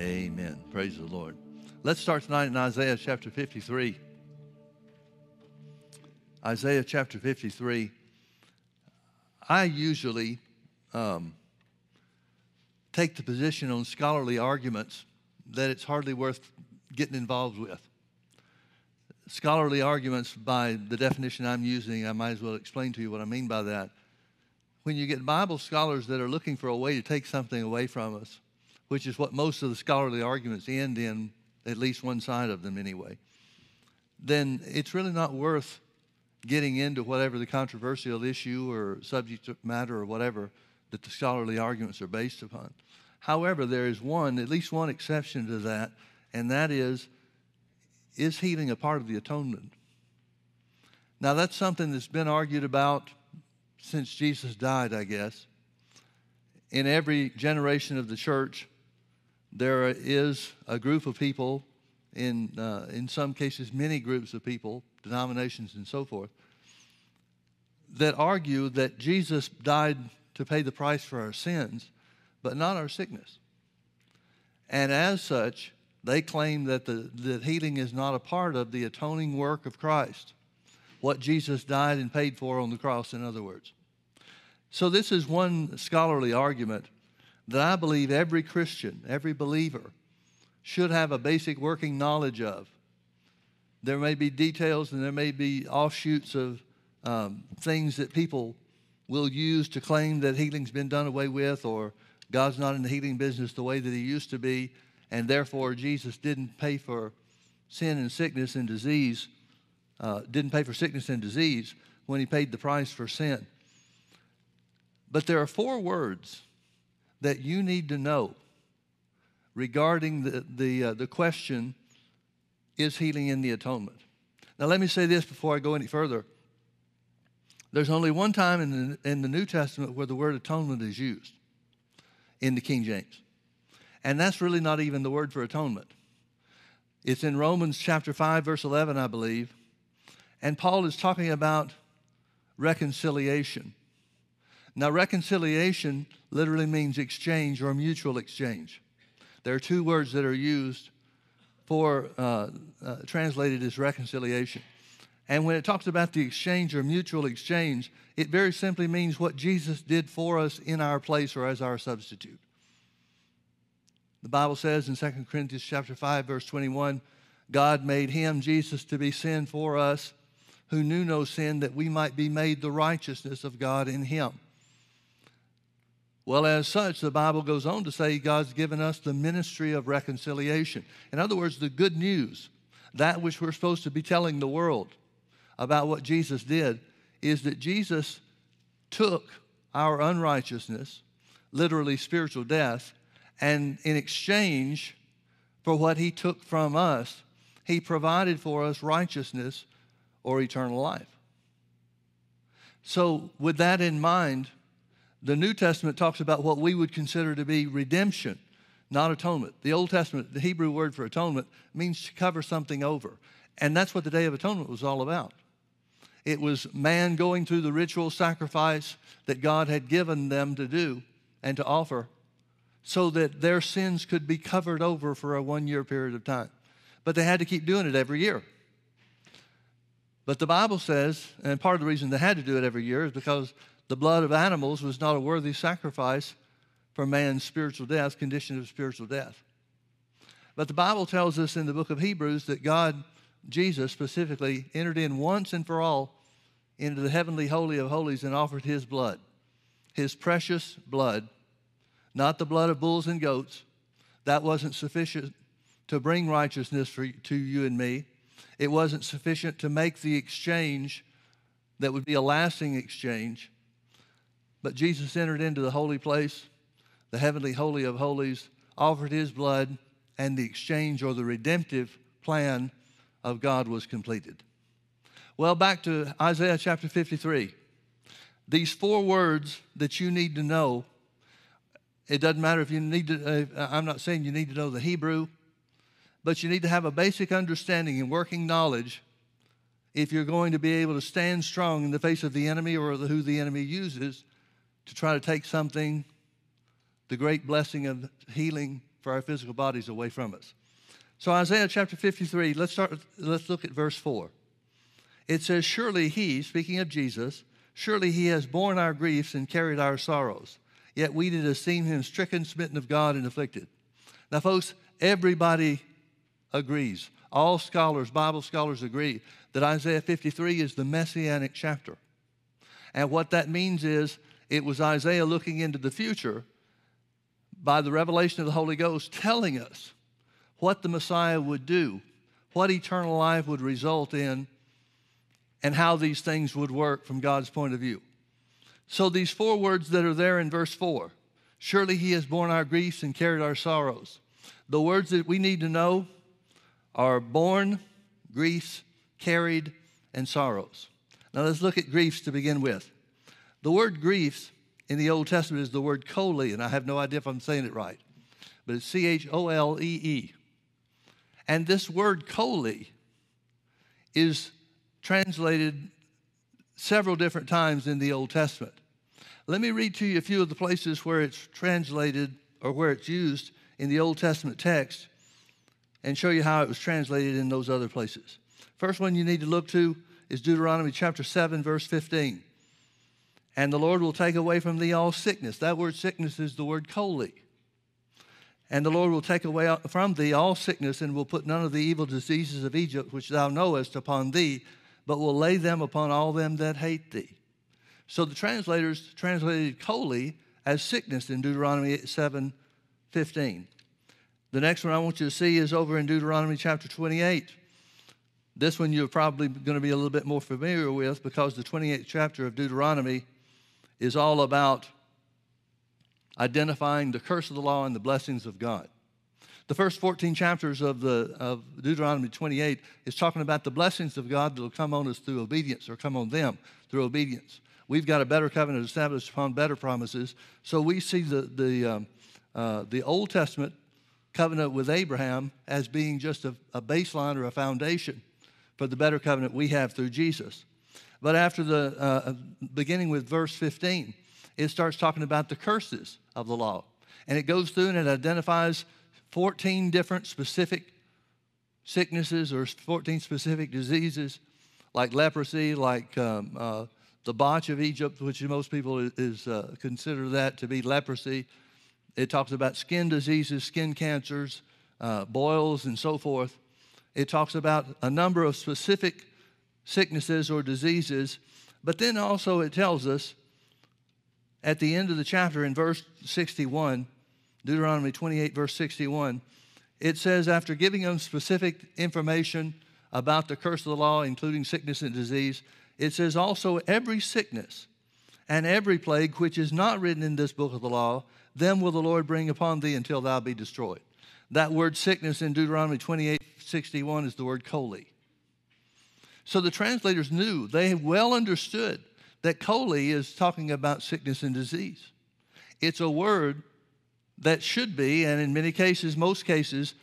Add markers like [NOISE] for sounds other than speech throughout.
Amen. Praise the Lord. Let's start tonight in Isaiah chapter 53. Isaiah chapter 53. I usually um, take the position on scholarly arguments that it's hardly worth getting involved with. Scholarly arguments, by the definition I'm using, I might as well explain to you what I mean by that. When you get Bible scholars that are looking for a way to take something away from us, which is what most of the scholarly arguments end in, at least one side of them anyway, then it's really not worth getting into whatever the controversial issue or subject matter or whatever that the scholarly arguments are based upon. However, there is one, at least one exception to that, and that is is healing a part of the atonement? Now, that's something that's been argued about since Jesus died, I guess. In every generation of the church, there is a group of people, in, uh, in some cases, many groups of people, denominations and so forth, that argue that Jesus died to pay the price for our sins, but not our sickness. And as such, they claim that, the, that healing is not a part of the atoning work of Christ, what Jesus died and paid for on the cross, in other words. So, this is one scholarly argument that I believe every Christian, every believer, should have a basic working knowledge of. There may be details and there may be offshoots of um, things that people will use to claim that healing's been done away with or God's not in the healing business the way that He used to be, and therefore Jesus didn't pay for sin and sickness and disease, uh, didn't pay for sickness and disease when He paid the price for sin. But there are four words that you need to know regarding the, the, uh, the question is healing in the atonement? Now, let me say this before I go any further. There's only one time in the, in the New Testament where the word atonement is used in the King James. And that's really not even the word for atonement. It's in Romans chapter 5, verse 11, I believe. And Paul is talking about reconciliation. Now, reconciliation literally means exchange or mutual exchange. There are two words that are used for uh, uh, translated as reconciliation. And when it talks about the exchange or mutual exchange, it very simply means what Jesus did for us in our place or as our substitute. The Bible says in 2 Corinthians chapter 5 verse 21, God made him Jesus to be sin for us who knew no sin that we might be made the righteousness of God in him. Well, as such, the Bible goes on to say God's given us the ministry of reconciliation. In other words, the good news, that which we're supposed to be telling the world about what Jesus did, is that Jesus took our unrighteousness, literally spiritual death, and in exchange for what he took from us, he provided for us righteousness or eternal life. So, with that in mind, the New Testament talks about what we would consider to be redemption, not atonement. The Old Testament, the Hebrew word for atonement, means to cover something over. And that's what the Day of Atonement was all about. It was man going through the ritual sacrifice that God had given them to do and to offer so that their sins could be covered over for a one year period of time. But they had to keep doing it every year. But the Bible says, and part of the reason they had to do it every year is because the blood of animals was not a worthy sacrifice for man's spiritual death, condition of spiritual death. But the Bible tells us in the book of Hebrews that God, Jesus specifically, entered in once and for all into the heavenly holy of holies and offered his blood, his precious blood not the blood of bulls and goats. That wasn't sufficient to bring righteousness for, to you and me. It wasn't sufficient to make the exchange that would be a lasting exchange. But Jesus entered into the holy place, the heavenly holy of holies, offered his blood, and the exchange or the redemptive plan of God was completed. Well, back to Isaiah chapter 53. These four words that you need to know it doesn't matter if you need to, uh, I'm not saying you need to know the Hebrew, but you need to have a basic understanding and working knowledge if you're going to be able to stand strong in the face of the enemy or the, who the enemy uses to try to take something, the great blessing of healing for our physical bodies away from us. So Isaiah chapter 53, let's start let's look at verse 4. It says, Surely he, speaking of Jesus, surely he has borne our griefs and carried our sorrows. Yet we did esteem him stricken, smitten of God, and afflicted. Now, folks, everybody agrees. All scholars, Bible scholars agree that Isaiah 53 is the messianic chapter. And what that means is it was Isaiah looking into the future by the revelation of the Holy Ghost telling us what the Messiah would do, what eternal life would result in, and how these things would work from God's point of view. So, these four words that are there in verse 4 surely he has borne our griefs and carried our sorrows. The words that we need to know are borne, griefs, carried, and sorrows. Now, let's look at griefs to begin with. The word griefs in the Old Testament is the word chole, and I have no idea if I'm saying it right, but it's C H O L E E. And this word chole is translated several different times in the Old Testament. Let me read to you a few of the places where it's translated or where it's used in the Old Testament text and show you how it was translated in those other places. First one you need to look to is Deuteronomy chapter 7, verse 15. And the Lord will take away from thee all sickness. That word sickness is the word chole. And the Lord will take away from thee all sickness, and will put none of the evil diseases of Egypt, which thou knowest, upon thee, but will lay them upon all them that hate thee. So the translators translated chole as sickness in Deuteronomy 7 15. The next one I want you to see is over in Deuteronomy chapter 28. This one you're probably going to be a little bit more familiar with because the 28th chapter of Deuteronomy is all about identifying the curse of the law and the blessings of God. The first 14 chapters of, the, of Deuteronomy 28 is talking about the blessings of God that will come on us through obedience or come on them through obedience. We've got a better covenant established upon better promises. So we see the, the, um, uh, the Old Testament covenant with Abraham as being just a, a baseline or a foundation for the better covenant we have through Jesus. But after the uh, beginning with verse 15, it starts talking about the curses of the law. And it goes through and it identifies 14 different specific sicknesses or 14 specific diseases like leprosy, like um, uh, the botch of Egypt, which most people is, uh, consider that to be leprosy. It talks about skin diseases, skin cancers, uh, boils, and so forth. It talks about a number of specific sicknesses or diseases, but then also it tells us at the end of the chapter in verse 61, Deuteronomy 28, verse 61, it says, after giving them specific information about the curse of the law, including sickness and disease, it says also, every sickness and every plague which is not written in this book of the law, them will the Lord bring upon thee until thou be destroyed. That word sickness in Deuteronomy 28, 61 is the word chole. So the translators knew, they well understood that chole is talking about sickness and disease. It's a word that should be, and in many cases, most cases,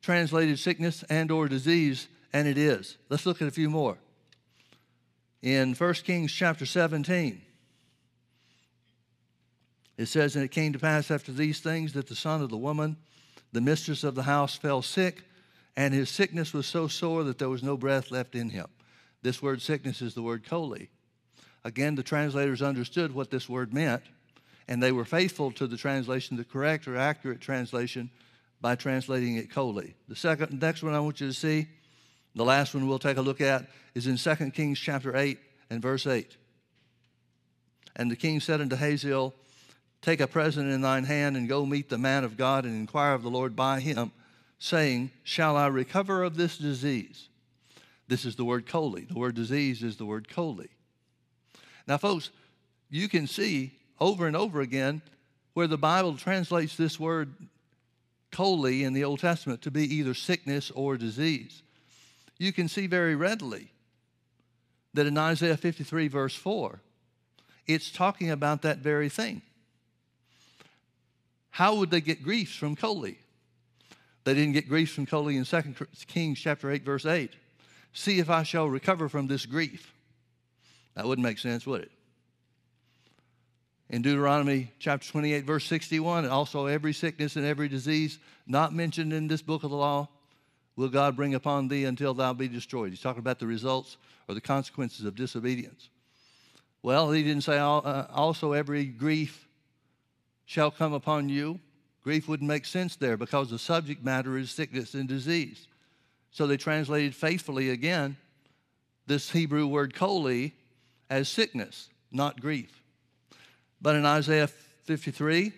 translated sickness and or disease, and it is. Let's look at a few more. In 1 Kings chapter 17, it says, And it came to pass after these things that the son of the woman, the mistress of the house, fell sick, and his sickness was so sore that there was no breath left in him. This word sickness is the word chole. Again, the translators understood what this word meant, and they were faithful to the translation, the correct or accurate translation, by translating it chole. The second, next one I want you to see, the last one we'll take a look at, is in 2 Kings chapter 8 and verse 8. And the king said unto Hazael, Take a present in thine hand and go meet the man of God and inquire of the Lord by him, saying, Shall I recover of this disease? This is the word chole. The word disease is the word chole. Now, folks, you can see over and over again where the Bible translates this word chole in the Old Testament to be either sickness or disease. You can see very readily that in Isaiah 53, verse 4, it's talking about that very thing. How would they get griefs from chole? They didn't get griefs from chole in 2 Kings chapter 8, verse 8. See if I shall recover from this grief. That wouldn't make sense, would it? In Deuteronomy chapter 28, verse 61, and also every sickness and every disease not mentioned in this book of the law will God bring upon thee until thou be destroyed. He's talking about the results or the consequences of disobedience. Well, he didn't say uh, also every grief shall come upon you. Grief wouldn't make sense there because the subject matter is sickness and disease. So they translated faithfully again this Hebrew word choli as sickness, not grief. But in Isaiah 53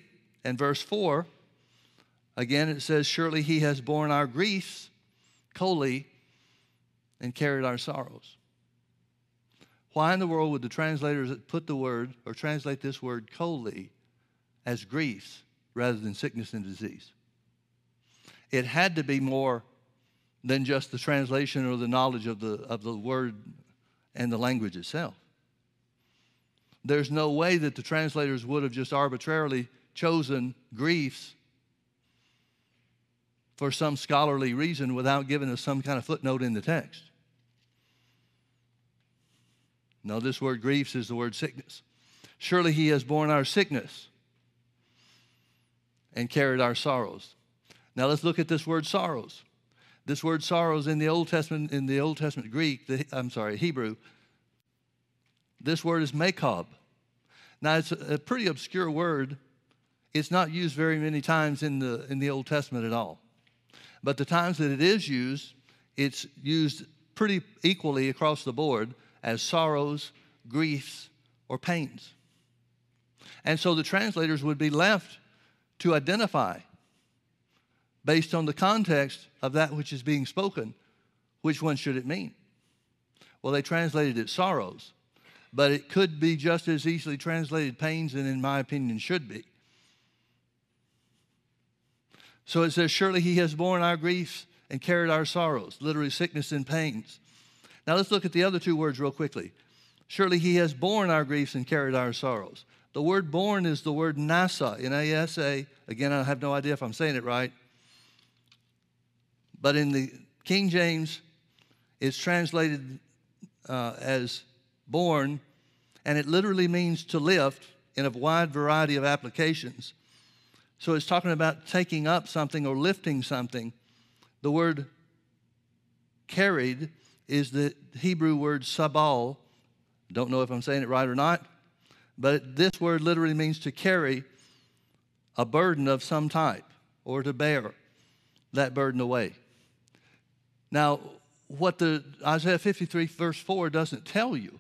and verse 4, again it says, Surely he has borne our griefs, choli, and carried our sorrows. Why in the world would the translators put the word or translate this word choli as griefs rather than sickness and disease? It had to be more than just the translation or the knowledge of the, of the word and the language itself. There's no way that the translators would have just arbitrarily chosen griefs for some scholarly reason without giving us some kind of footnote in the text. No, this word griefs is the word sickness. Surely he has borne our sickness and carried our sorrows. Now let's look at this word sorrows. This word sorrows in the Old Testament, in the Old Testament Greek, the, I'm sorry, Hebrew, this word is makob. Now it's a, a pretty obscure word. It's not used very many times in the, in the Old Testament at all. But the times that it is used, it's used pretty equally across the board as sorrows, griefs, or pains. And so the translators would be left to identify, based on the context of that which is being spoken, which one should it mean? Well, they translated it sorrows, but it could be just as easily translated pains, and in my opinion, should be. So it says, Surely he has borne our griefs and carried our sorrows, literally sickness and pains. Now let's look at the other two words real quickly. Surely he has borne our griefs and carried our sorrows. The word borne is the word nasa, N A S A. Again, I have no idea if I'm saying it right. But in the King James, it's translated uh, as born, and it literally means to lift in a wide variety of applications. So it's talking about taking up something or lifting something. The word carried is the Hebrew word sabal. Don't know if I'm saying it right or not, but this word literally means to carry a burden of some type or to bear that burden away. Now, what the Isaiah 53 verse 4 doesn't tell you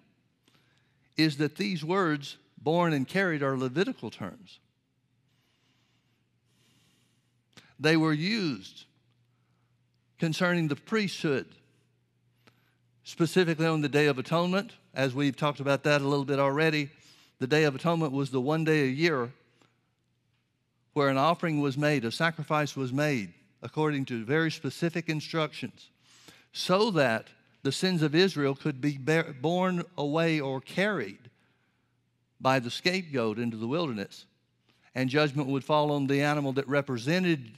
is that these words borne and carried are Levitical terms. They were used concerning the priesthood specifically on the Day of Atonement, as we've talked about that a little bit already. The Day of Atonement was the one day a year where an offering was made, a sacrifice was made according to very specific instructions, so that the sins of Israel could be borne away or carried by the scapegoat into the wilderness. And judgment would fall on the animal that represented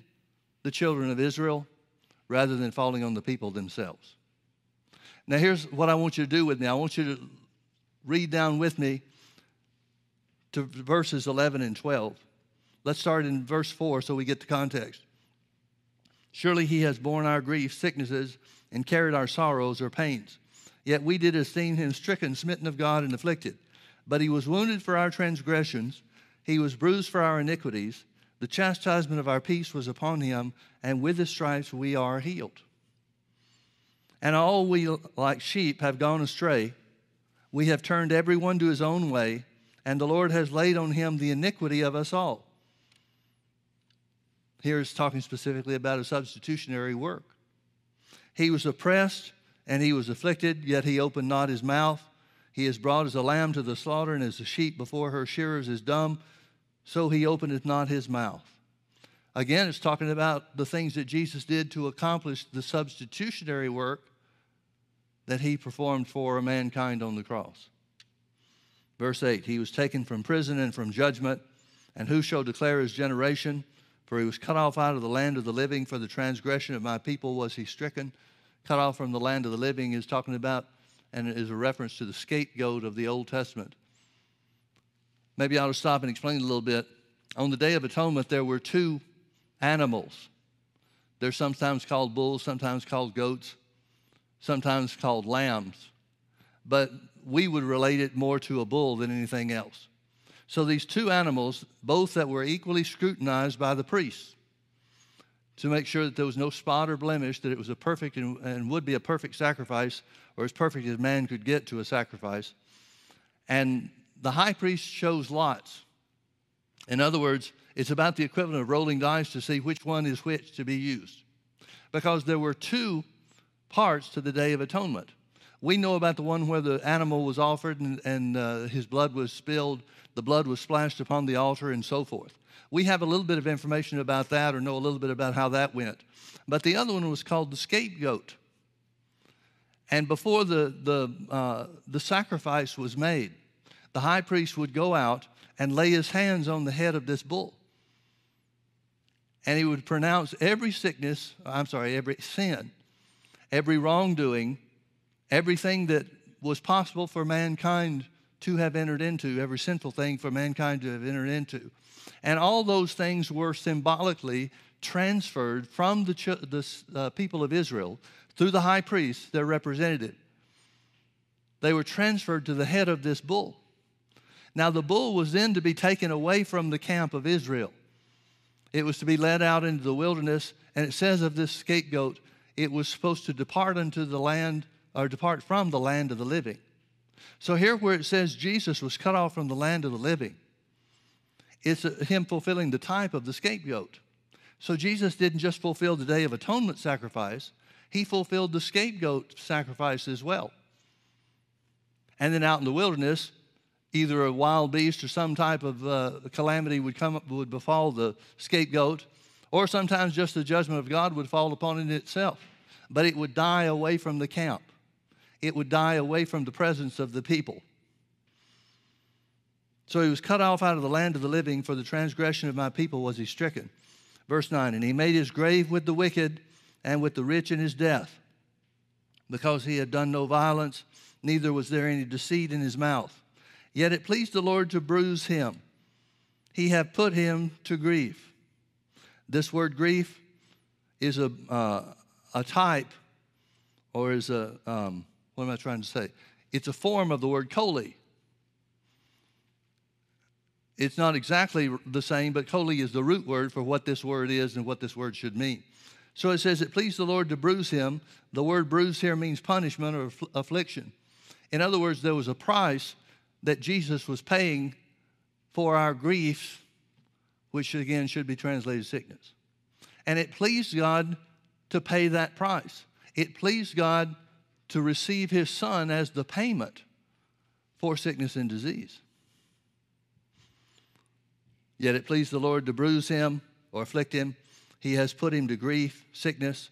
the children of Israel rather than falling on the people themselves. Now, here's what I want you to do with me I want you to read down with me to verses 11 and 12. Let's start in verse 4 so we get the context. Surely he has borne our griefs, sicknesses, and carried our sorrows or pains. Yet we did esteem him stricken, smitten of God, and afflicted. But he was wounded for our transgressions, he was bruised for our iniquities. The chastisement of our peace was upon him, and with his stripes we are healed. And all we, like sheep, have gone astray. We have turned everyone to his own way, and the Lord has laid on him the iniquity of us all. Here is talking specifically about a substitutionary work. He was oppressed and he was afflicted, yet he opened not his mouth. He is brought as a lamb to the slaughter, and as a sheep before her shearers is dumb, so he openeth not his mouth. Again, it's talking about the things that Jesus did to accomplish the substitutionary work that he performed for mankind on the cross. Verse 8 He was taken from prison and from judgment, and who shall declare his generation? For he was cut off out of the land of the living. For the transgression of my people was he stricken. Cut off from the land of the living is talking about, and it is a reference to the scapegoat of the Old Testament. maybe I ought to stop and explain a little bit. On the Day of Atonement, there were two animals. They're sometimes called bulls, sometimes called goats, sometimes called lambs. But we would relate it more to a bull than anything else. So these two animals, both that were equally scrutinized by the priests to make sure that there was no spot or blemish, that it was a perfect and, and would be a perfect sacrifice, or as perfect as man could get to a sacrifice. And the high priest chose lots. In other words, it's about the equivalent of rolling dice to see which one is which to be used. Because there were two parts to the Day of Atonement. We know about the one where the animal was offered and, and uh, his blood was spilled, the blood was splashed upon the altar, and so forth. We have a little bit of information about that or know a little bit about how that went. But the other one was called the scapegoat. And before the, the, uh, the sacrifice was made, the high priest would go out and lay his hands on the head of this bull. And he would pronounce every sickness, I'm sorry, every sin, every wrongdoing, everything that was possible for mankind to have entered into, every sinful thing for mankind to have entered into. And all those things were symbolically transferred from the, the uh, people of Israel through the high priest, their representative. They were transferred to the head of this bull. Now, the bull was then to be taken away from the camp of Israel. It was to be led out into the wilderness, and it says of this scapegoat, it was supposed to depart unto the land, or depart from the land of the living. So, here where it says Jesus was cut off from the land of the living, it's him fulfilling the type of the scapegoat. So, Jesus didn't just fulfill the Day of Atonement sacrifice, he fulfilled the scapegoat sacrifice as well. And then out in the wilderness, either a wild beast or some type of uh, calamity would come would befall the scapegoat, or sometimes just the judgment of God would fall upon it itself. But it would die away from the camp. It would die away from the presence of the people. So he was cut off out of the land of the living, for the transgression of my people was he stricken. Verse 9, and he made his grave with the wicked and with the rich in his death, because he had done no violence, neither was there any deceit in his mouth. Yet it pleased the Lord to bruise him. He hath put him to grief. This word grief is a, uh, a type or is a, um, what am I trying to say? It's a form of the word chole. It's not exactly the same, but chole is the root word for what this word is and what this word should mean. So it says, It pleased the Lord to bruise him. The word bruise here means punishment or affliction. In other words, there was a price that Jesus was paying for our griefs, which again should be translated sickness. And it pleased God to pay that price. It pleased God to receive his son as the payment for sickness and disease. Yet it pleased the Lord to bruise him or afflict him. He has put him to grief, sickness.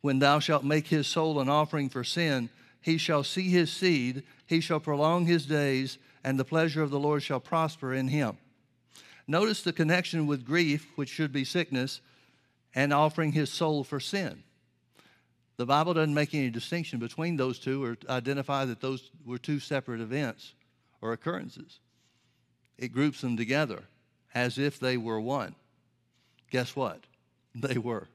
When thou shalt make his soul an offering for sin, he shall see his seed, he shall prolong his days, and the pleasure of the Lord shall prosper in him. Notice the connection with grief, which should be sickness, and offering his soul for sin. The Bible doesn't make any distinction between those two or identify that those were two separate events or occurrences. It groups them together as if they were one. Guess what? [LAUGHS] They were.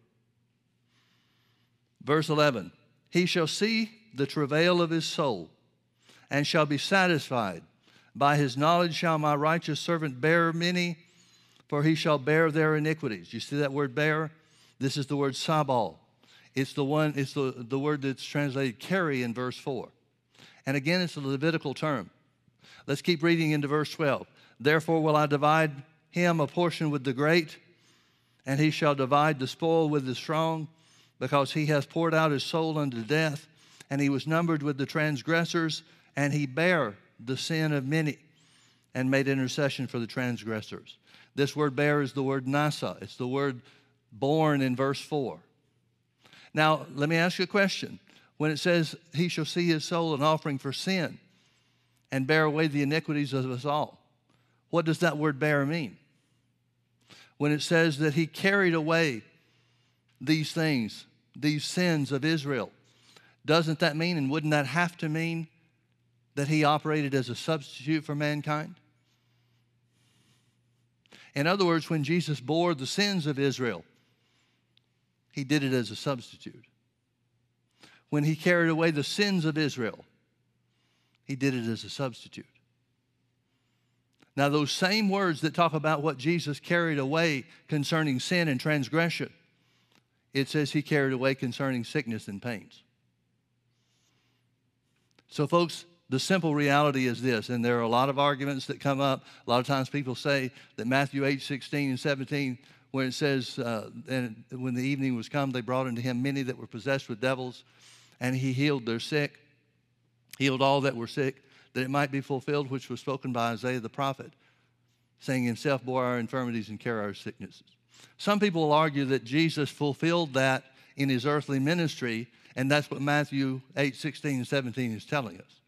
Verse 11 He shall see the travail of his soul and shall be satisfied. By his knowledge shall my righteous servant bear many, for he shall bear their iniquities. You see that word bear? This is the word sabal. It's the one, it's the, the word that's translated carry in verse 4. And again, it's a Levitical term. Let's keep reading into verse 12. Therefore will I divide him a portion with the great, and he shall divide the spoil with the strong, because he has poured out his soul unto death, and he was numbered with the transgressors, and he bare the sin of many, and made intercession for the transgressors. This word bear is the word nasa. It's the word born in verse 4. Now, let me ask you a question. When it says, He shall see his soul an offering for sin and bear away the iniquities of us all, what does that word bear mean? When it says that He carried away these things, these sins of Israel, doesn't that mean, and wouldn't that have to mean, that He operated as a substitute for mankind? In other words, when Jesus bore the sins of Israel, he did it as a substitute. When he carried away the sins of Israel, he did it as a substitute. Now, those same words that talk about what Jesus carried away concerning sin and transgression, it says he carried away concerning sickness and pains. So, folks, the simple reality is this, and there are a lot of arguments that come up. A lot of times people say that Matthew 8, 16, and 17, when it says, uh, and when the evening was come, they brought unto him many that were possessed with devils, and he healed their sick, healed all that were sick, that it might be fulfilled which was spoken by Isaiah the prophet, saying, Himself bore our infirmities and carried our sicknesses. Some people will argue that Jesus fulfilled that in his earthly ministry, and that's what Matthew 8, 16, and 17 is telling us.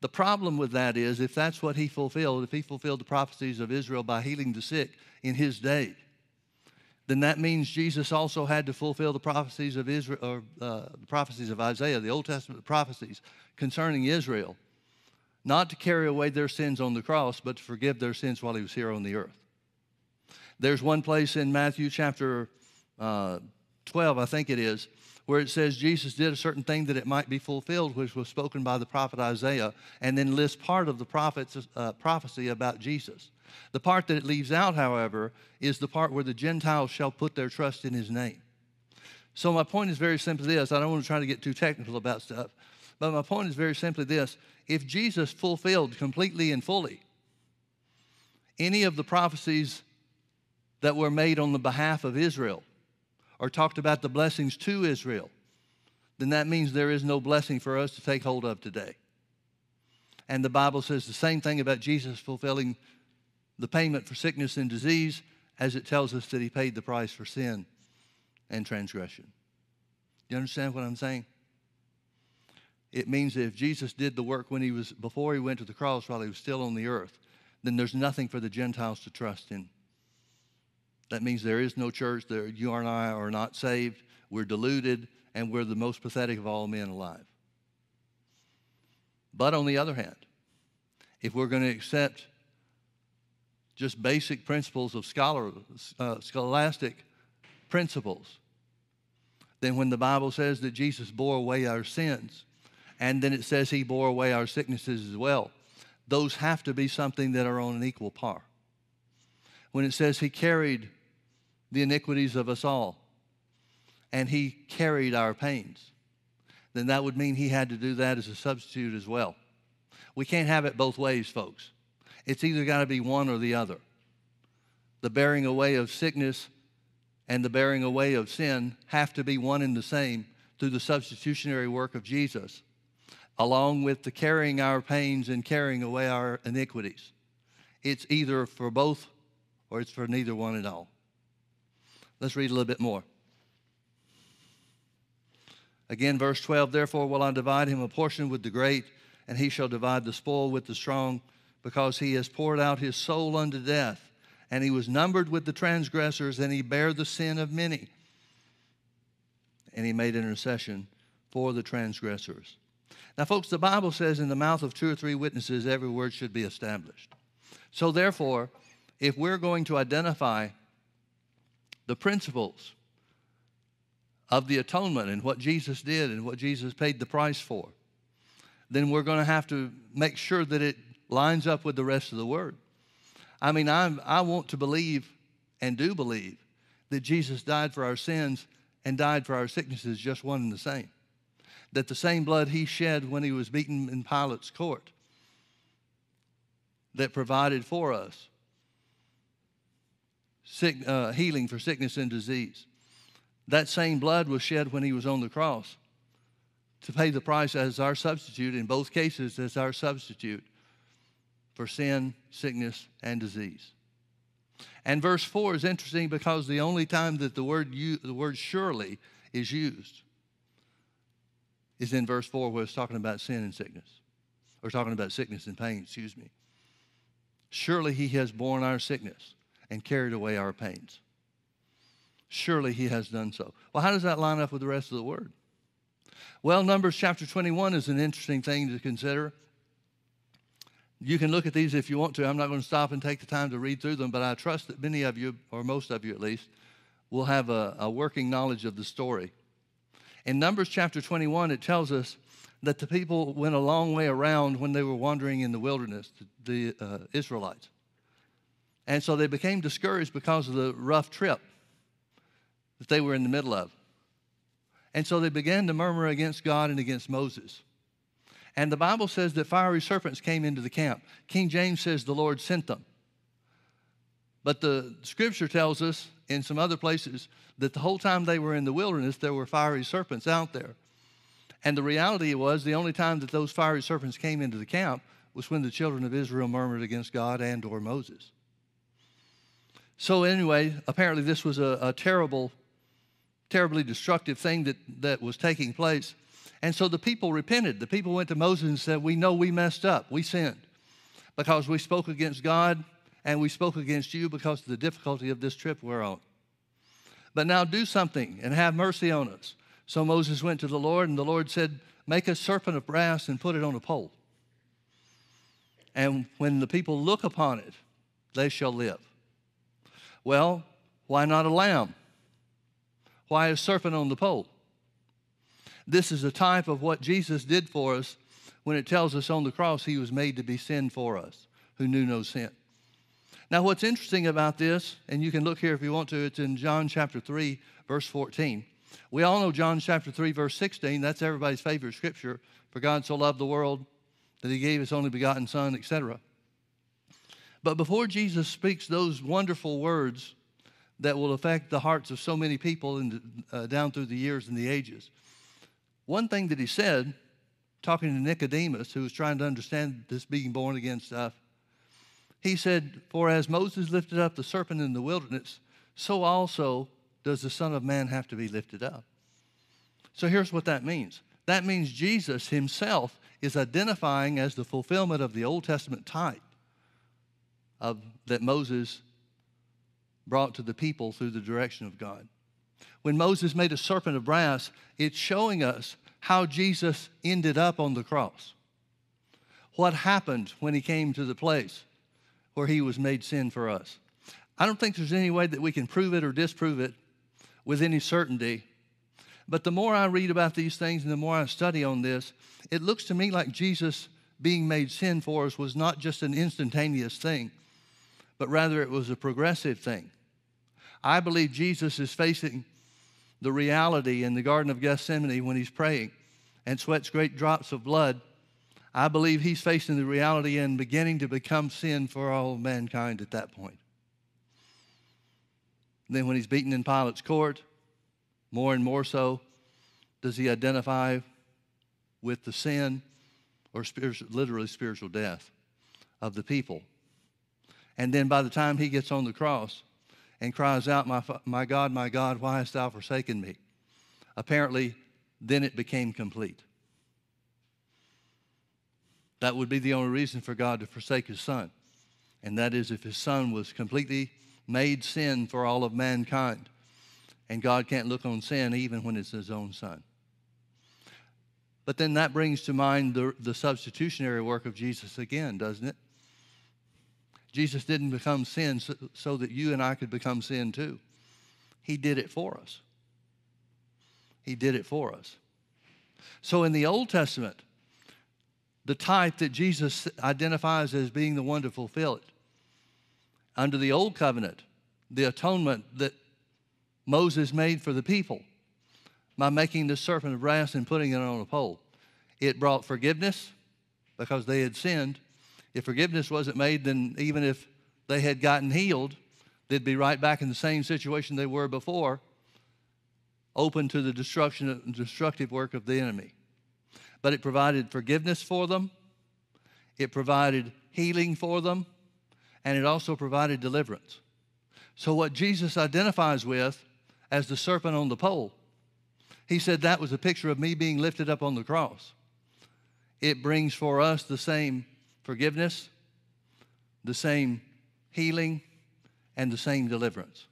The problem with that is if that's what he fulfilled, if he fulfilled the prophecies of Israel by healing the sick in his day, then that means Jesus also had to fulfill the prophecies of Israel, or uh, the prophecies of Isaiah, the Old Testament prophecies concerning Israel, not to carry away their sins on the cross, but to forgive their sins while he was here on the earth. There's one place in Matthew chapter uh, 12, I think it is, where it says Jesus did a certain thing that it might be fulfilled, which was spoken by the prophet Isaiah, and then lists part of the prophet's uh, prophecy about Jesus. The part that it leaves out, however, is the part where the Gentiles shall put their trust in his name. So, my point is very simply this I don't want to try to get too technical about stuff, but my point is very simply this if Jesus fulfilled completely and fully any of the prophecies that were made on the behalf of Israel, or talked about the blessings to Israel, then that means there is no blessing for us to take hold of today. And the Bible says the same thing about Jesus fulfilling the payment for sickness and disease as it tells us that he paid the price for sin and transgression. Do you understand what I'm saying? It means that if Jesus did the work when he was before he went to the cross while he was still on the earth, then there's nothing for the Gentiles to trust in. That means there is no church. There, you and I are not saved. We're deluded, and we're the most pathetic of all men alive. But on the other hand, if we're going to accept just basic principles of scholar, uh, scholastic principles, then when the Bible says that Jesus bore away our sins, and then it says he bore away our sicknesses as well, those have to be something that are on an equal par. When it says he carried the iniquities of us all and he carried our pains, then that would mean he had to do that as a substitute as well. We can't have it both ways, folks. It's either got to be one or the other. The bearing away of sickness and the bearing away of sin have to be one and the same through the substitutionary work of Jesus, along with the carrying our pains and carrying away our iniquities. It's either for both or it's for neither one at all. Let's read a little bit more. Again, verse 12 Therefore will I divide him a portion with the great, and he shall divide the spoil with the strong because he has poured out his soul unto death, and he was numbered with the transgressors, and he bare the sin of many. And he made intercession for the transgressors. Now, folks, the Bible says in the mouth of two or three witnesses, every word should be established. So, therefore, if we're going to identify the principles of the atonement and what Jesus did and what Jesus paid the price for, then we're going to have to make sure that it lines up with the rest of the word. I mean, i I want to believe and do believe that Jesus died for our sins and died for our sicknesses, just one and the same. That the same blood he shed when he was beaten in Pilate's court that provided for us sick, uh, healing for sickness and disease. That same blood was shed when he was on the cross to pay the price as our substitute, in both cases, as our substitute for sin, sickness, and disease. And verse 4 is interesting because the only time that the word, the word surely is used is in verse 4 where it's talking about sin and sickness, or talking about sickness and pain, excuse me. Surely he has borne our sickness and carried away our pains. Surely he has done so. Well, how does that line up with the rest of the word? Well, Numbers chapter 21 is an interesting thing to consider You can look at these if you want to. I'm not going to stop and take the time to read through them, but I trust that many of you, or most of you at least, will have a, a working knowledge of the story. In Numbers chapter 21, it tells us that the people went a long way around when they were wandering in the wilderness, the uh, Israelites. And so they became discouraged because of the rough trip that they were in the middle of. And so they began to murmur against God and against Moses. And the Bible says that fiery serpents came into the camp. King James says the Lord sent them. But the scripture tells us in some other places that the whole time they were in the wilderness, there were fiery serpents out there. And the reality was the only time that those fiery serpents came into the camp was when the children of Israel murmured against God and or Moses. So anyway, apparently this was a, a terrible, terribly destructive thing that, that was taking place. And so the people repented. The people went to Moses and said, We know we messed up. We sinned because we spoke against God and we spoke against you because of the difficulty of this trip we're on. But now do something and have mercy on us. So Moses went to the Lord, and the Lord said, Make a serpent of brass and put it on a pole. And when the people look upon it, they shall live. Well, why not a lamb? Why a serpent on the pole? This is a type of what Jesus did for us when it tells us on the cross he was made to be sin for us who knew no sin. Now, what's interesting about this, and you can look here if you want to, it's in John chapter 3, verse 14. We all know John chapter 3, verse 16. That's everybody's favorite scripture. For God so loved the world that he gave his only begotten Son, etc. But before Jesus speaks those wonderful words that will affect the hearts of so many people in, uh, down through the years and the ages, one thing that he said, talking to Nicodemus, who was trying to understand this being born again stuff, he said, For as Moses lifted up the serpent in the wilderness, so also does the Son of Man have to be lifted up. So here's what that means that means Jesus himself is identifying as the fulfillment of the Old Testament type of, that Moses brought to the people through the direction of God. When Moses made a serpent of brass, it's showing us how Jesus ended up on the cross. What happened when he came to the place where he was made sin for us. I don't think there's any way that we can prove it or disprove it with any certainty. But the more I read about these things and the more I study on this, it looks to me like Jesus being made sin for us was not just an instantaneous thing, but rather it was a progressive thing. I believe Jesus is facing the reality in the Garden of Gethsemane when he's praying and sweats great drops of blood. I believe he's facing the reality and beginning to become sin for all mankind at that point. Then, when he's beaten in Pilate's court, more and more so, does he identify with the sin or spiritual, literally spiritual death of the people. And then by the time he gets on the cross, and cries out, my, my God, my God, why hast thou forsaken me? Apparently, then it became complete. That would be the only reason for God to forsake his son. And that is if his son was completely made sin for all of mankind. And God can't look on sin even when it's his own son. But then that brings to mind the, the substitutionary work of Jesus again, doesn't it? Jesus didn't become sin so, so, that you and I could become sin too. He did it for us. He did it for us. So in the Old Testament, the type that Jesus identifies as being the one to fulfill it, under the Old Covenant, the atonement that Moses made for the people by making the serpent of brass and putting it on a pole, it brought forgiveness because they had sinned if forgiveness wasn't made, then even if they had gotten healed, they'd be right back in the same situation they were before, open to the destruction, and destructive work of the enemy. But it provided forgiveness for them, it provided healing for them, and it also provided deliverance. So, what Jesus identifies with as the serpent on the pole, he said that was a picture of me being lifted up on the cross. It brings for us the same forgiveness, the same healing, and the same deliverance.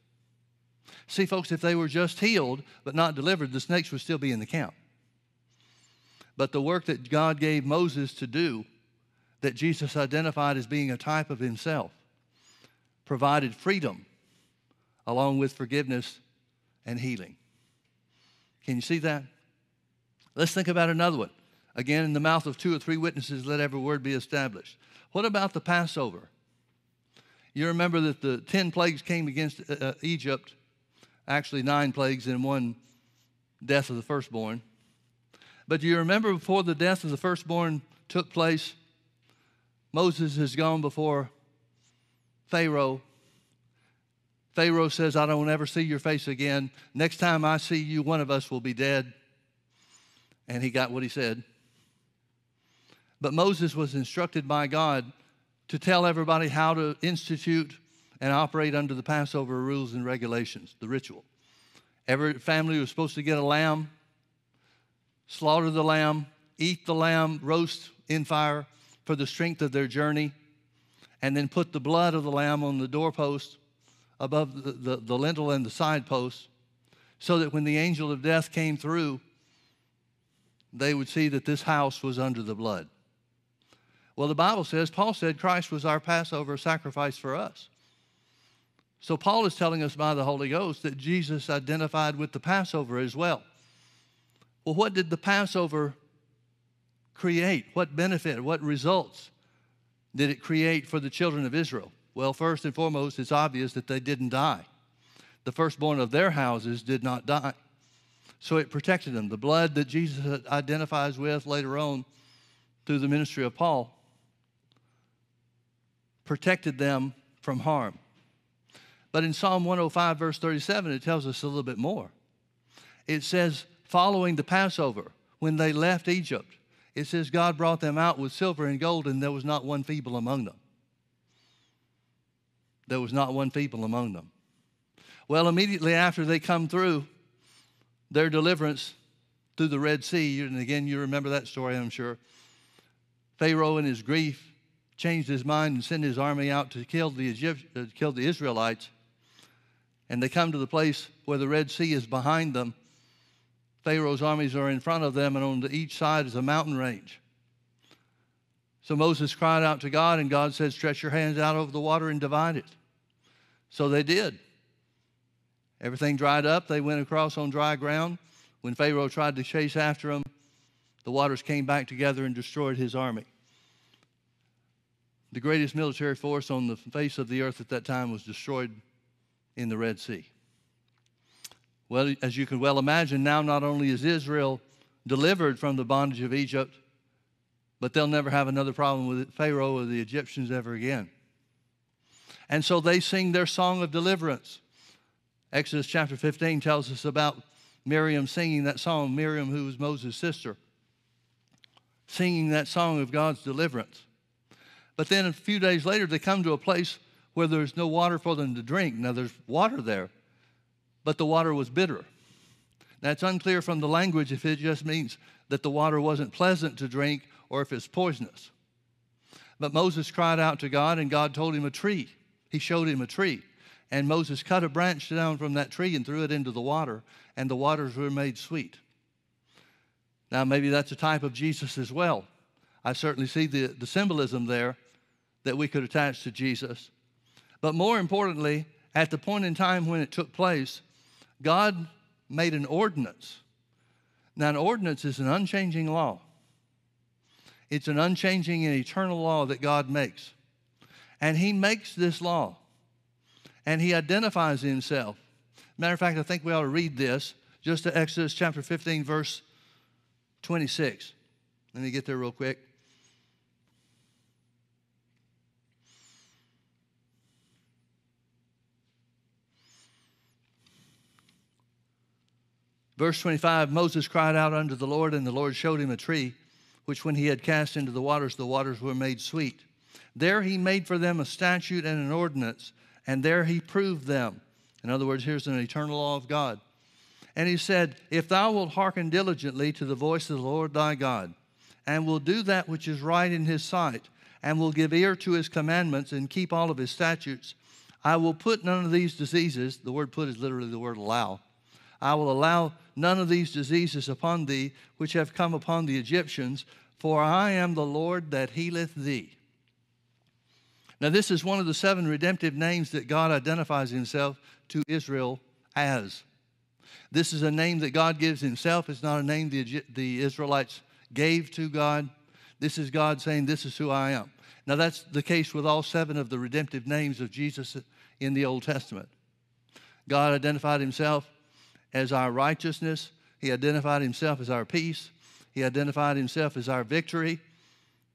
See, folks, if they were just healed but not delivered, the snakes would still be in the camp. But the work that God gave Moses to do that Jesus identified as being a type of himself, provided freedom along with forgiveness and healing. Can you see that? Let's think about another one. Again, in the mouth of two or three witnesses, let every word be established. What about the Passover? You remember that the 10 plagues came against uh, uh, Egypt, actually, nine plagues and one death of the firstborn. But do you remember before the death of the firstborn took place, Moses has gone before Pharaoh. Pharaoh says, I don't ever see your face again. Next time I see you, one of us will be dead. And he got what he said. But Moses was instructed by God to tell everybody how to institute and operate under the Passover rules and regulations, the ritual. Every family was supposed to get a lamb, slaughter the lamb, eat the lamb, roast in fire for the strength of their journey, and then put the blood of the lamb on the doorpost above the, the, the lintel and the side posts so that when the angel of death came through, they would see that this house was under the blood. Well, the Bible says, Paul said Christ was our Passover sacrifice for us. So Paul is telling us by the Holy Ghost that Jesus identified with the Passover as well. Well, what did the Passover create? What benefit, what results did it create for the children of Israel? Well, first and foremost, it's obvious that they didn't die. The firstborn of their houses did not die. So it protected them. The blood that Jesus identifies with later on through the ministry of Paul protected them from harm. But in Psalm 105, verse 37, it tells us a little bit more. It says, following the Passover, when they left Egypt, it says God brought them out with silver and gold, and there was not one feeble among them. There was not one feeble among them. Well, immediately after they come through their deliverance through the Red Sea, and again, you remember that story, I'm sure. Pharaoh, in his grief, changed his mind and sent his army out to kill the, Egypt, uh, kill the Israelites. And they come to the place where the Red Sea is behind them. Pharaoh's armies are in front of them, and on each side is a mountain range. So Moses cried out to God, and God said, Stretch your hands out over the water and divide it. So they did. Everything dried up. They went across on dry ground. When Pharaoh tried to chase after them, the waters came back together and destroyed his army. The greatest military force on the face of the earth at that time was destroyed in the Red Sea. Well, as you can well imagine, now not only is Israel delivered from the bondage of Egypt, but they'll never have another problem with Pharaoh or the Egyptians ever again. And so they sing their song of deliverance. Exodus chapter 15 tells us about Miriam singing that song, Miriam, who was Moses' sister, singing that song of God's deliverance. But then a few days later, they come to a place where there's no water for them to drink. Now, there's water there, but the water was bitter. Now, it's unclear from the language if it just means that the water wasn't pleasant to drink or if it's poisonous. But Moses cried out to God, and God told him a tree. He showed him a tree. And Moses cut a branch down from that tree and threw it into the water, and the waters were made sweet. Now, maybe that's a type of Jesus as well. I certainly see the, the symbolism there that we could attach to Jesus. But more importantly, at the point in time when it took place, God made an ordinance. Now, an ordinance is an unchanging law, it's an unchanging and eternal law that God makes. And He makes this law, and He identifies Himself. Matter of fact, I think we ought to read this just to Exodus chapter 15, verse 26. Let me get there real quick. Verse 25 Moses cried out unto the Lord, and the Lord showed him a tree, which when he had cast into the waters, the waters were made sweet. There he made for them a statute and an ordinance, and there he proved them. In other words, here's an eternal law of God. And he said, If thou wilt hearken diligently to the voice of the Lord thy God, and will do that which is right in his sight, and will give ear to his commandments, and keep all of his statutes, I will put none of these diseases, the word put is literally the word allow, I will allow none of these diseases upon thee, which have come upon the Egyptians, For I am the Lord that healeth thee. Now, this is one of the seven redemptive names that God identifies himself to Israel as. This is a name that God gives himself. It's not a name the, the Israelites gave to God. This is God saying, This is who I am. Now, that's the case with all seven of the redemptive names of Jesus in the Old Testament. God identified himself as our righteousness, He identified himself as our peace, He identified himself as our victory,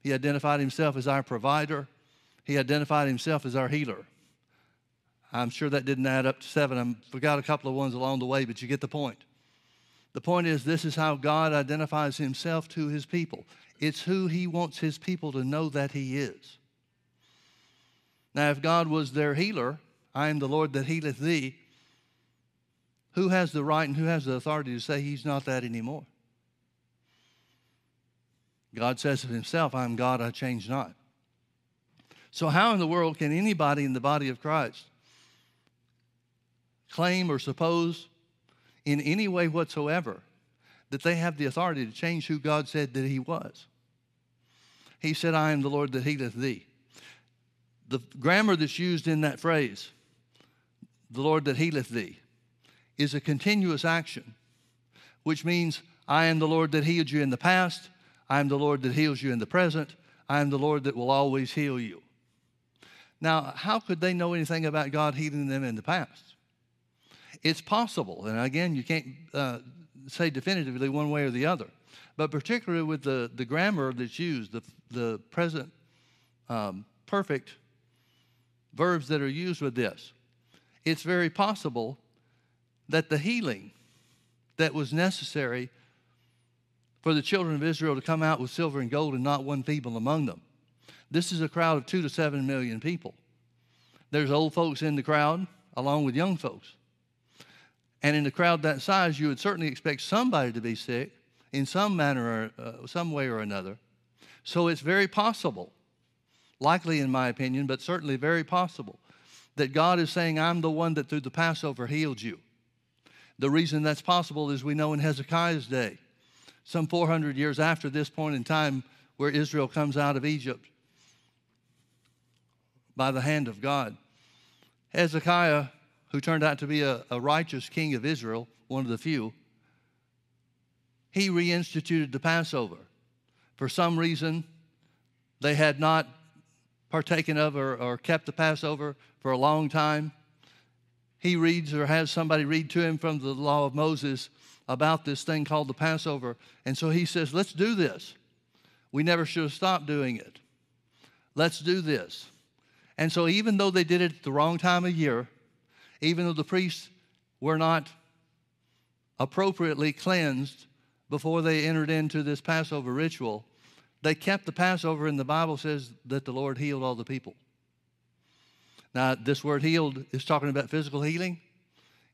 He identified himself as our provider, He identified himself as our healer. I'm sure that didn't add up to seven. I forgot a couple of ones along the way, but you get the point. The point is, this is how God identifies himself to his people. It's who he wants his people to know that he is. Now, if God was their healer, I am the Lord that healeth thee, who has the right and who has the authority to say he's not that anymore? God says of himself, I am God, I change not. So, how in the world can anybody in the body of Christ claim or suppose in any way whatsoever that they have the authority to change who God said that He was. He said, I am the Lord that healeth thee. The grammar that's used in that phrase, the Lord that healeth thee, is a continuous action, which means I am the Lord that healed you in the past, I am the Lord that heals you in the present, I am the Lord that will always heal you. Now, how could they know anything about God healing them in the past? It's possible, and again, you can't uh, say definitively one way or the other, but particularly with the, the grammar that's used, the, the present um, perfect verbs that are used with this, it's very possible that the healing that was necessary for the children of Israel to come out with silver and gold and not one feeble among them. This is a crowd of two to seven million people. There's old folks in the crowd along with young folks. And in a crowd that size, you would certainly expect somebody to be sick in some manner or uh, some way or another. So it's very possible, likely in my opinion, but certainly very possible, that God is saying, I'm the one that through the Passover healed you. The reason that's possible is we know in Hezekiah's day, some 400 years after this point in time, where Israel comes out of Egypt by the hand of God, Hezekiah who turned out to be a, a righteous king of Israel, one of the few, he reinstituted the Passover. For some reason, they had not partaken of or, or, kept the Passover for a long time. He reads or has somebody read to him from the law of Moses about this thing called the Passover. And so he says, Let's do this. We never should have stopped doing it. Let's do this. And so, even though they did it at the wrong time of year, even though the priests were not appropriately cleansed before they entered into this Passover ritual, they kept the Passover, and the Bible says that the Lord healed all the people. Now, this word healed is talking about physical healing.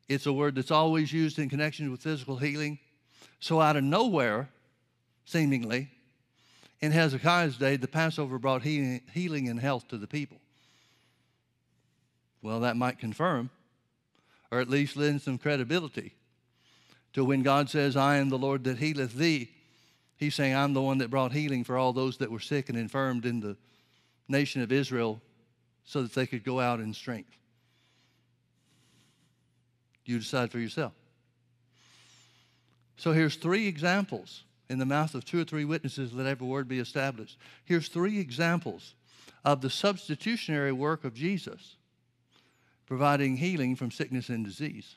It's a word that's always used in connection with physical healing. So, out of nowhere, seemingly, in Hezekiah's day, the Passover brought healing and health to the people. Well, that might confirm or at least lend some credibility to when God says, I am the Lord that healeth thee. He's saying, I'm the one that brought healing for all those that were sick and infirmed in the nation of Israel so that they could go out in strength. You decide for yourself. So here's three examples in the mouth of two or three witnesses, let every word be established. Here's three examples of the substitutionary work of Jesus providing healing from sickness and disease.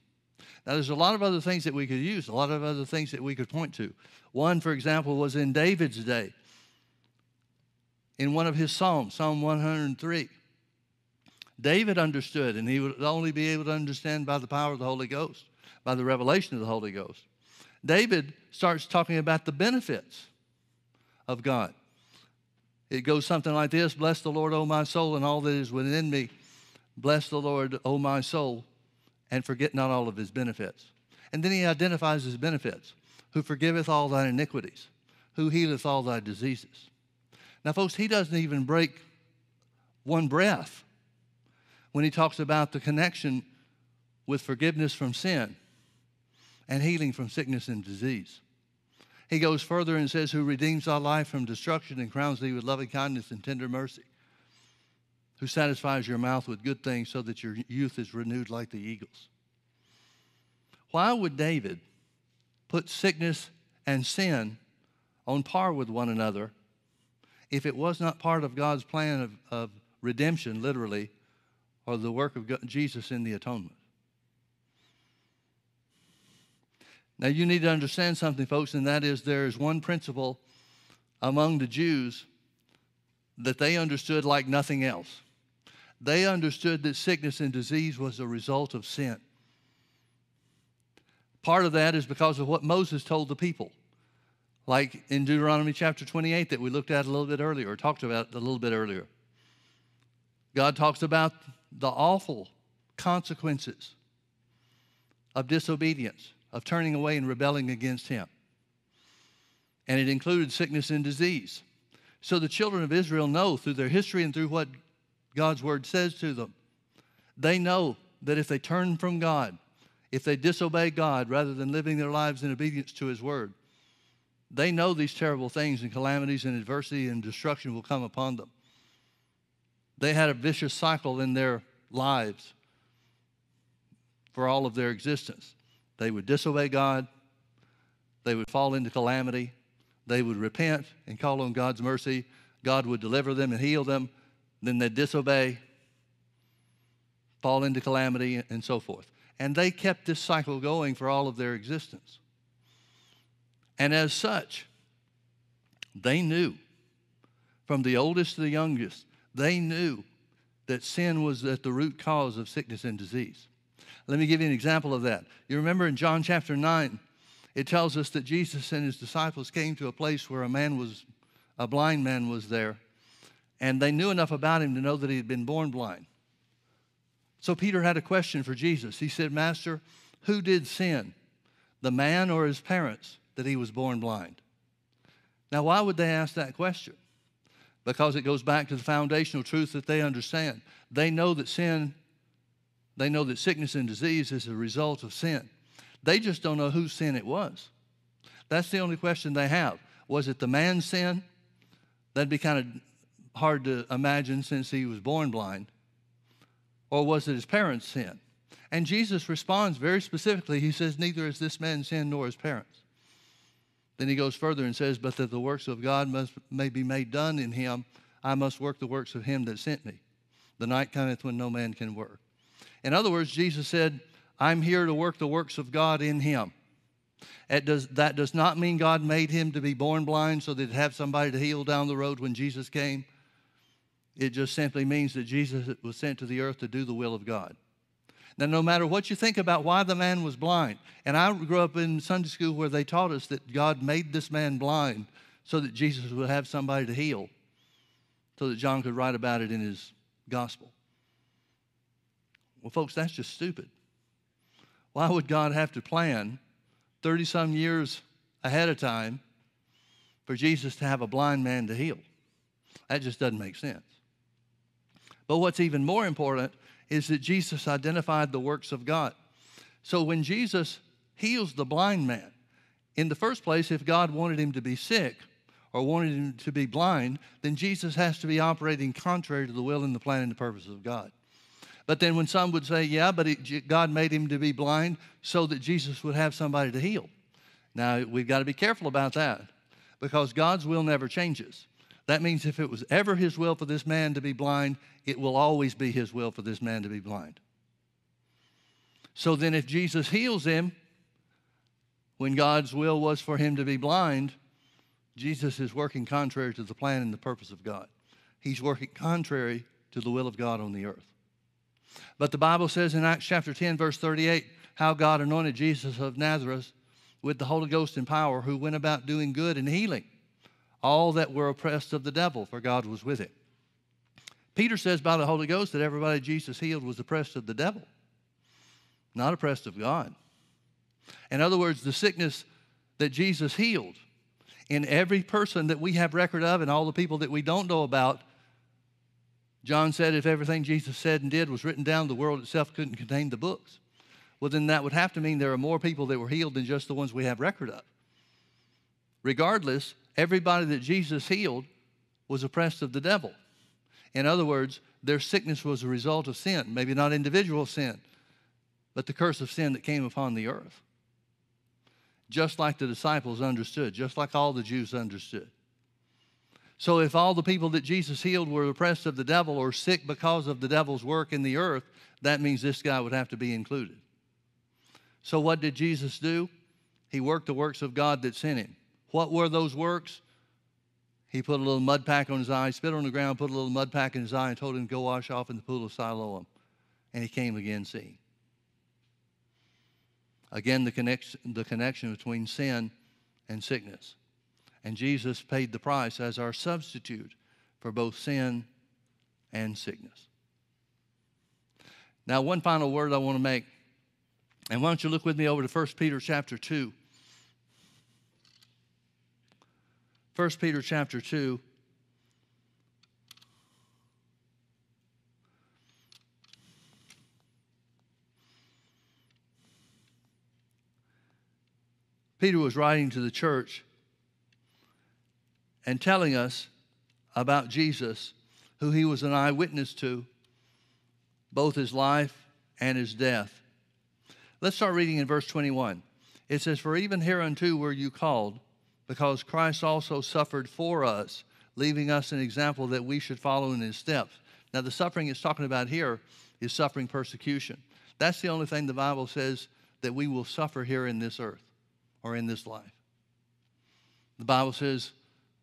Now, there's a lot of other things that we could use, a lot of other things that we could point to. One, for example, was in David's day, in one of his Psalms, Psalm 103. David understood, and he would only be able to understand by the power of the Holy Ghost, by the revelation of the Holy Ghost. David starts talking about the benefits of God. It goes something like this Bless the Lord, O my soul, and all that is within me Bless the Lord, O my soul, and forget not all of his benefits. And then he identifies his benefits who forgiveth all thy iniquities, who healeth all thy diseases. Now, folks, he doesn't even break one breath when he talks about the connection with forgiveness from sin and healing from sickness and disease. He goes further and says, Who redeems thy life from destruction and crowns thee with loving kindness and tender mercy. Who satisfies your mouth with good things so that your youth is renewed like the eagles. Why would David put sickness and sin on par with one another if it was not part of God's plan of, of redemption, literally, or the work of God, Jesus in the atonement? Now, you need to understand something, folks, and that is there is one principle among the Jews that they understood like nothing else. They understood that sickness and disease was a result of sin. Part of that is because of what Moses told the people. Like in Deuteronomy chapter 28 that we looked at a little bit earlier, or talked about a little bit earlier. God talks about the awful consequences of disobedience of turning away and rebelling against him. And it included sickness and disease. So the children of Israel know through their history and through what God's word says to them, they know that if they turn from God, if they disobey God rather than living their lives in obedience to his word, they know these terrible things and calamities and adversity and destruction will come upon them. They had a vicious cycle in their lives for all of their existence. They would disobey God, they would fall into calamity, they would repent and call on God's mercy. God would deliver them and heal them. Then they'd disobey, fall into calamity, and so forth. And they kept this cycle going for all of their existence. And as such, they knew, from the oldest to the youngest, they knew that sin was at the root cause of sickness and disease. Let me give you an example of that. You remember in John chapter 9, it tells us that Jesus and his disciples came to a place where a man was, a blind man was there, and they knew enough about him to know that he had been born blind. So Peter had a question for Jesus. He said, Master, who did sin, the man or his parents, that he was born blind? Now, why would they ask that question? Because it goes back to the foundational truth that they understand. They know that sin they know that sickness and disease is a result of sin. They just don't know whose sin it was. That's the only question they have. Was it the man's sin? That'd be kind of hard to imagine since he was born blind. Or was it his parents' sin? And Jesus responds very specifically. He says, Neither is this man's sin nor his parents. Then he goes further and says, But that the works of God must, may be made done in him, I must work the works of him that sent me. The night cometh when no man can work. In other words, Jesus said, I'm here to work the works of God in him. Does, that does not mean God made him to be born blind so that he'd have somebody to heal down the road when Jesus came. It just simply means that Jesus was sent to the earth to do the will of God. Now, no matter what you think about why the man was blind, and I grew up in Sunday school where they taught us that God made this man blind so that Jesus would have somebody to heal, so that John could write about it in his gospel. Well, folks, that's just stupid. Why would God have to plan 30 some years ahead of time for Jesus to have a blind man to heal? That just doesn't make sense. But what's even more important is that Jesus identified the works of God. So when Jesus heals the blind man, in the first place, if God wanted him to be sick or wanted him to be blind, then Jesus has to be operating contrary to the will and the plan and the purposes of God. But then when some would say, yeah, but it, God made him to be blind so that Jesus would have somebody to heal. Now, we've got to be careful about that because God's will never changes. That means if it was ever his will for this man to be blind, it will always be his will for this man to be blind. So then, if Jesus heals him when God's will was for him to be blind, Jesus is working contrary to the plan and the purpose of God. He's working contrary to the will of God on the earth. But the Bible says in Acts chapter 10, verse 38, how God anointed Jesus of Nazareth with the Holy Ghost and power, who went about doing good and healing all that were oppressed of the devil, for God was with him. Peter says by the Holy Ghost that everybody Jesus healed was oppressed of the devil, not oppressed of God. In other words, the sickness that Jesus healed in every person that we have record of and all the people that we don't know about John said if everything Jesus said and did was written down, the world itself couldn't contain the books. Well, then that would have to mean there are more people that were healed than just the ones we have record of. Regardless, everybody that Jesus healed was oppressed of the devil. In other words, their sickness was a result of sin, maybe not individual sin, but the curse of sin that came upon the earth. Just like the disciples understood, just like all the Jews understood. So, if all the people that Jesus healed were oppressed of the devil or sick because of the devil's work in the earth, that means this guy would have to be included. So, what did Jesus do? He worked the works of God that sent him. What were those works? He put a little mud pack on his eye, spit on the ground, put a little mud pack in his eye, and told him to go wash off in the pool of Siloam. And he came again seeing. Again, the connection, the connection between sin and sickness. And Jesus paid the price as our substitute for both sin and sickness. Now, one final word I want to make. And why don't you look with me over to 1 Peter chapter 2. 1 Peter chapter 2. Peter was writing to the church and telling us about Jesus, who he was an eyewitness to, both his life and his death. Let's start reading in verse 21. It says, For even hereunto were you called because Christ also suffered for us, leaving us an example that we should follow in his steps. Now, the suffering it's talking about here is suffering persecution. That's the only thing the Bible says that we will suffer here in this earth or in this life. The Bible says,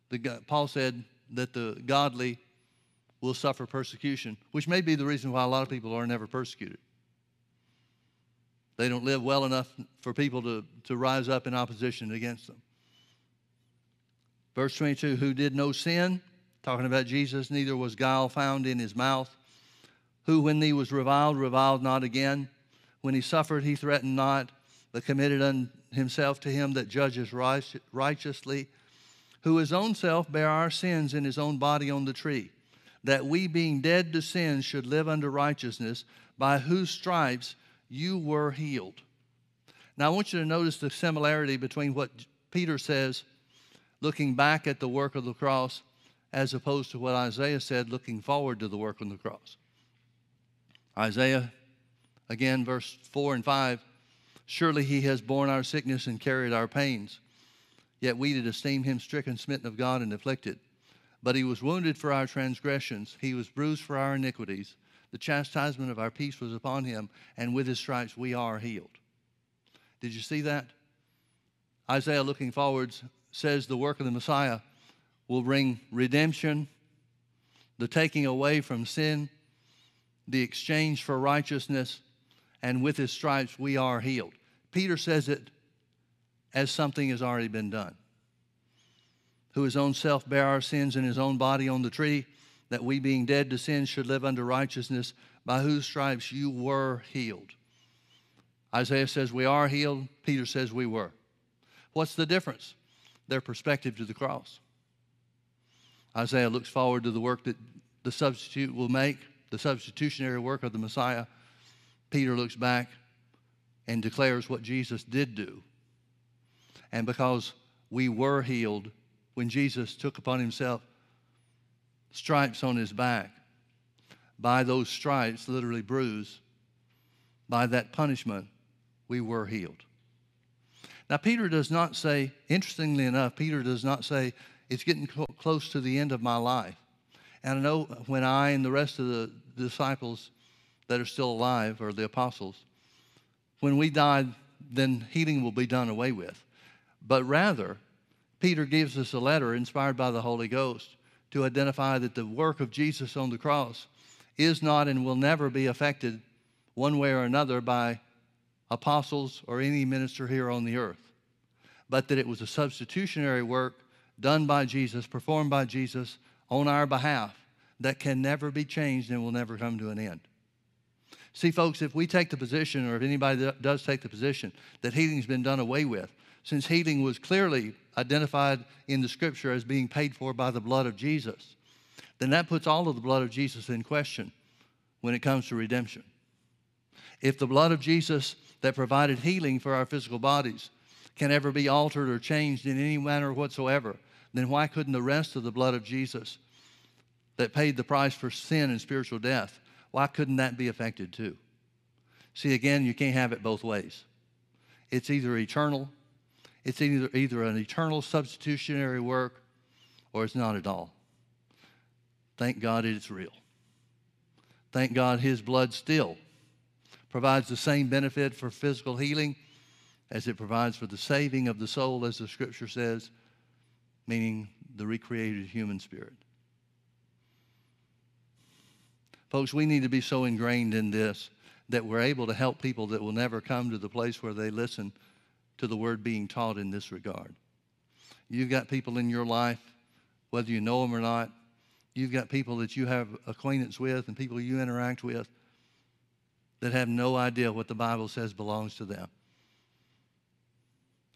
the, Paul said that the godly will suffer persecution, which may be the reason why a lot of people are never persecuted. They don't live well enough for people to, to rise up in opposition against them. Verse 22 Who did no sin, talking about Jesus, neither was guile found in his mouth. Who, when he was reviled, reviled not again. When he suffered, he threatened not, but committed un- himself to him that judges righteously. Who his own self bare our sins in his own body on the tree, that we, being dead to sin, should live unto righteousness, by whose stripes you were healed. Now, I want you to notice the similarity between what Peter says looking back at the work of the cross as opposed to what Isaiah said, looking forward to the work on the cross. Isaiah, again, verse 4 and 5 Surely he has borne our sickness and carried our pains. Yet we did esteem him stricken, smitten of God, and afflicted. But he was wounded for our transgressions, he was bruised for our iniquities. The chastisement of our peace was upon him, and with his stripes we are healed. Did you see that? Isaiah, looking forwards, says the work of the Messiah will bring redemption, the taking away from sin, the exchange for righteousness, and with his stripes we are healed. Peter says it as something has already been done. Who his own self bare our sins in his own body on the tree, that we being dead to sin should live unto righteousness, by whose stripes you were healed. Isaiah says we are healed, Peter says we were. What's the difference? Their perspective to the cross. Isaiah looks forward to the work that the substitute will make, the substitutionary work of the Messiah. Peter looks back and declares what Jesus did do. And because we were healed when Jesus took upon himself stripes on his back, by those stripes, literally bruised, by that punishment, we were healed. Now, Peter does not say, interestingly enough, Peter does not say, it's getting cl- close to the end of my life. And I know when I and the rest of the disciples that are still alive, or the apostles, when we die, then healing will be done away with. But rather, Peter gives us a letter inspired by the Holy Ghost to identify that the work of Jesus on the cross is not and will never be affected one way or another by apostles, or any minister here on the earth, but that it was a substitutionary work done by Jesus, performed by Jesus on our behalf that can never be changed and will never come to an end. See, folks, if we take the position, or if anybody does take the position, that healing's been done away with, since healing was clearly identified in the scripture as being paid for by the blood of Jesus, then that puts all of the blood of Jesus in question when it comes to redemption. If the blood of Jesus that provided healing for our physical bodies can ever be altered or changed in any manner whatsoever, then why couldn't the rest of the blood of Jesus that paid the price for sin and spiritual death, why couldn't that be affected too? See, again, you can't have it both ways. It's either eternal, it's either, either an eternal substitutionary work, or it's not at all. Thank God it's real. Thank God His blood still provides the same benefit for physical healing as it provides for the saving of the soul, as the scripture says, meaning the recreated human spirit. Folks, we need to be so ingrained in this that we're able to help people that will never come to the place where they listen to the word being taught in this regard. You've got people in your life, whether you know them or not, you've got people that you have acquaintance with and people you interact with that have no idea what the Bible says belongs to them.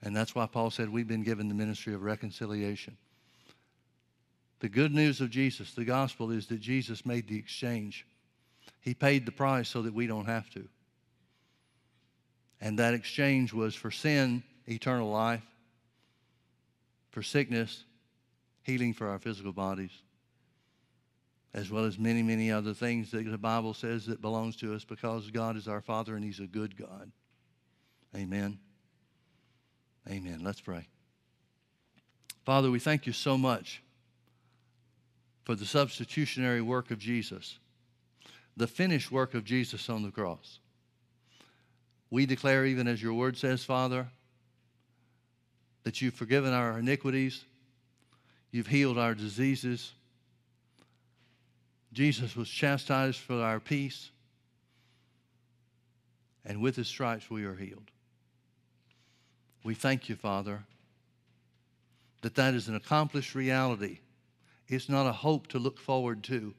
And that's why Paul said we've been given the ministry of reconciliation. The good news of Jesus, the gospel, is that Jesus made the exchange. He paid the price so that we don't have to. And that exchange was for sin, eternal life, for sickness, healing for our physical bodies, as well as many, many other things that the Bible says that belongs to us because God is our Father and He's a good God. Amen. Amen. Let's pray. Father, we thank you so much for the substitutionary work of Jesus, the finished work of Jesus on the cross. We declare, even as your word says, Father, that you've forgiven our iniquities, you've healed our diseases. Jesus was chastised for our peace, and with his stripes we are healed. We thank you, Father, that that is an accomplished reality it's not a hope to look forward to.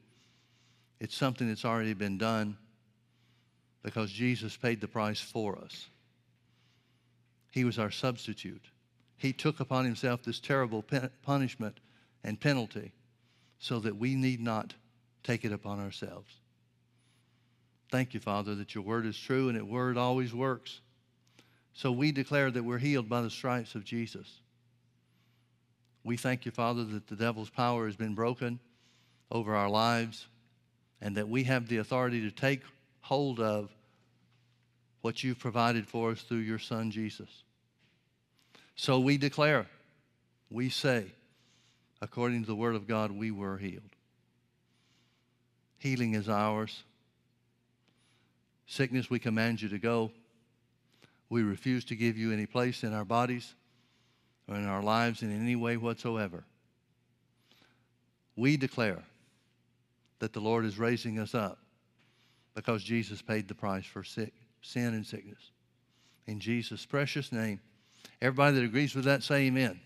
It's something that's already been done because Jesus paid the price for us. He was our substitute. He took upon himself this terrible punishment and penalty so that we need not take it upon ourselves. Thank you, Father, that your word is true and that word always works. So we declare that we're healed by the stripes of Jesus. We thank you, Father, that the devil's power has been broken over our lives and that we have the authority to take hold of what you've provided for us through your Son, Jesus. So we declare, we say, according to the Word of God, we were healed. Healing is ours. Sickness, we command you to go. We refuse to give you any place in our bodies or in our lives in any way whatsoever. We declare that the Lord is raising us up because Jesus paid the price for sick, sin and sickness. In Jesus' precious name. Everybody that agrees with that, say amen.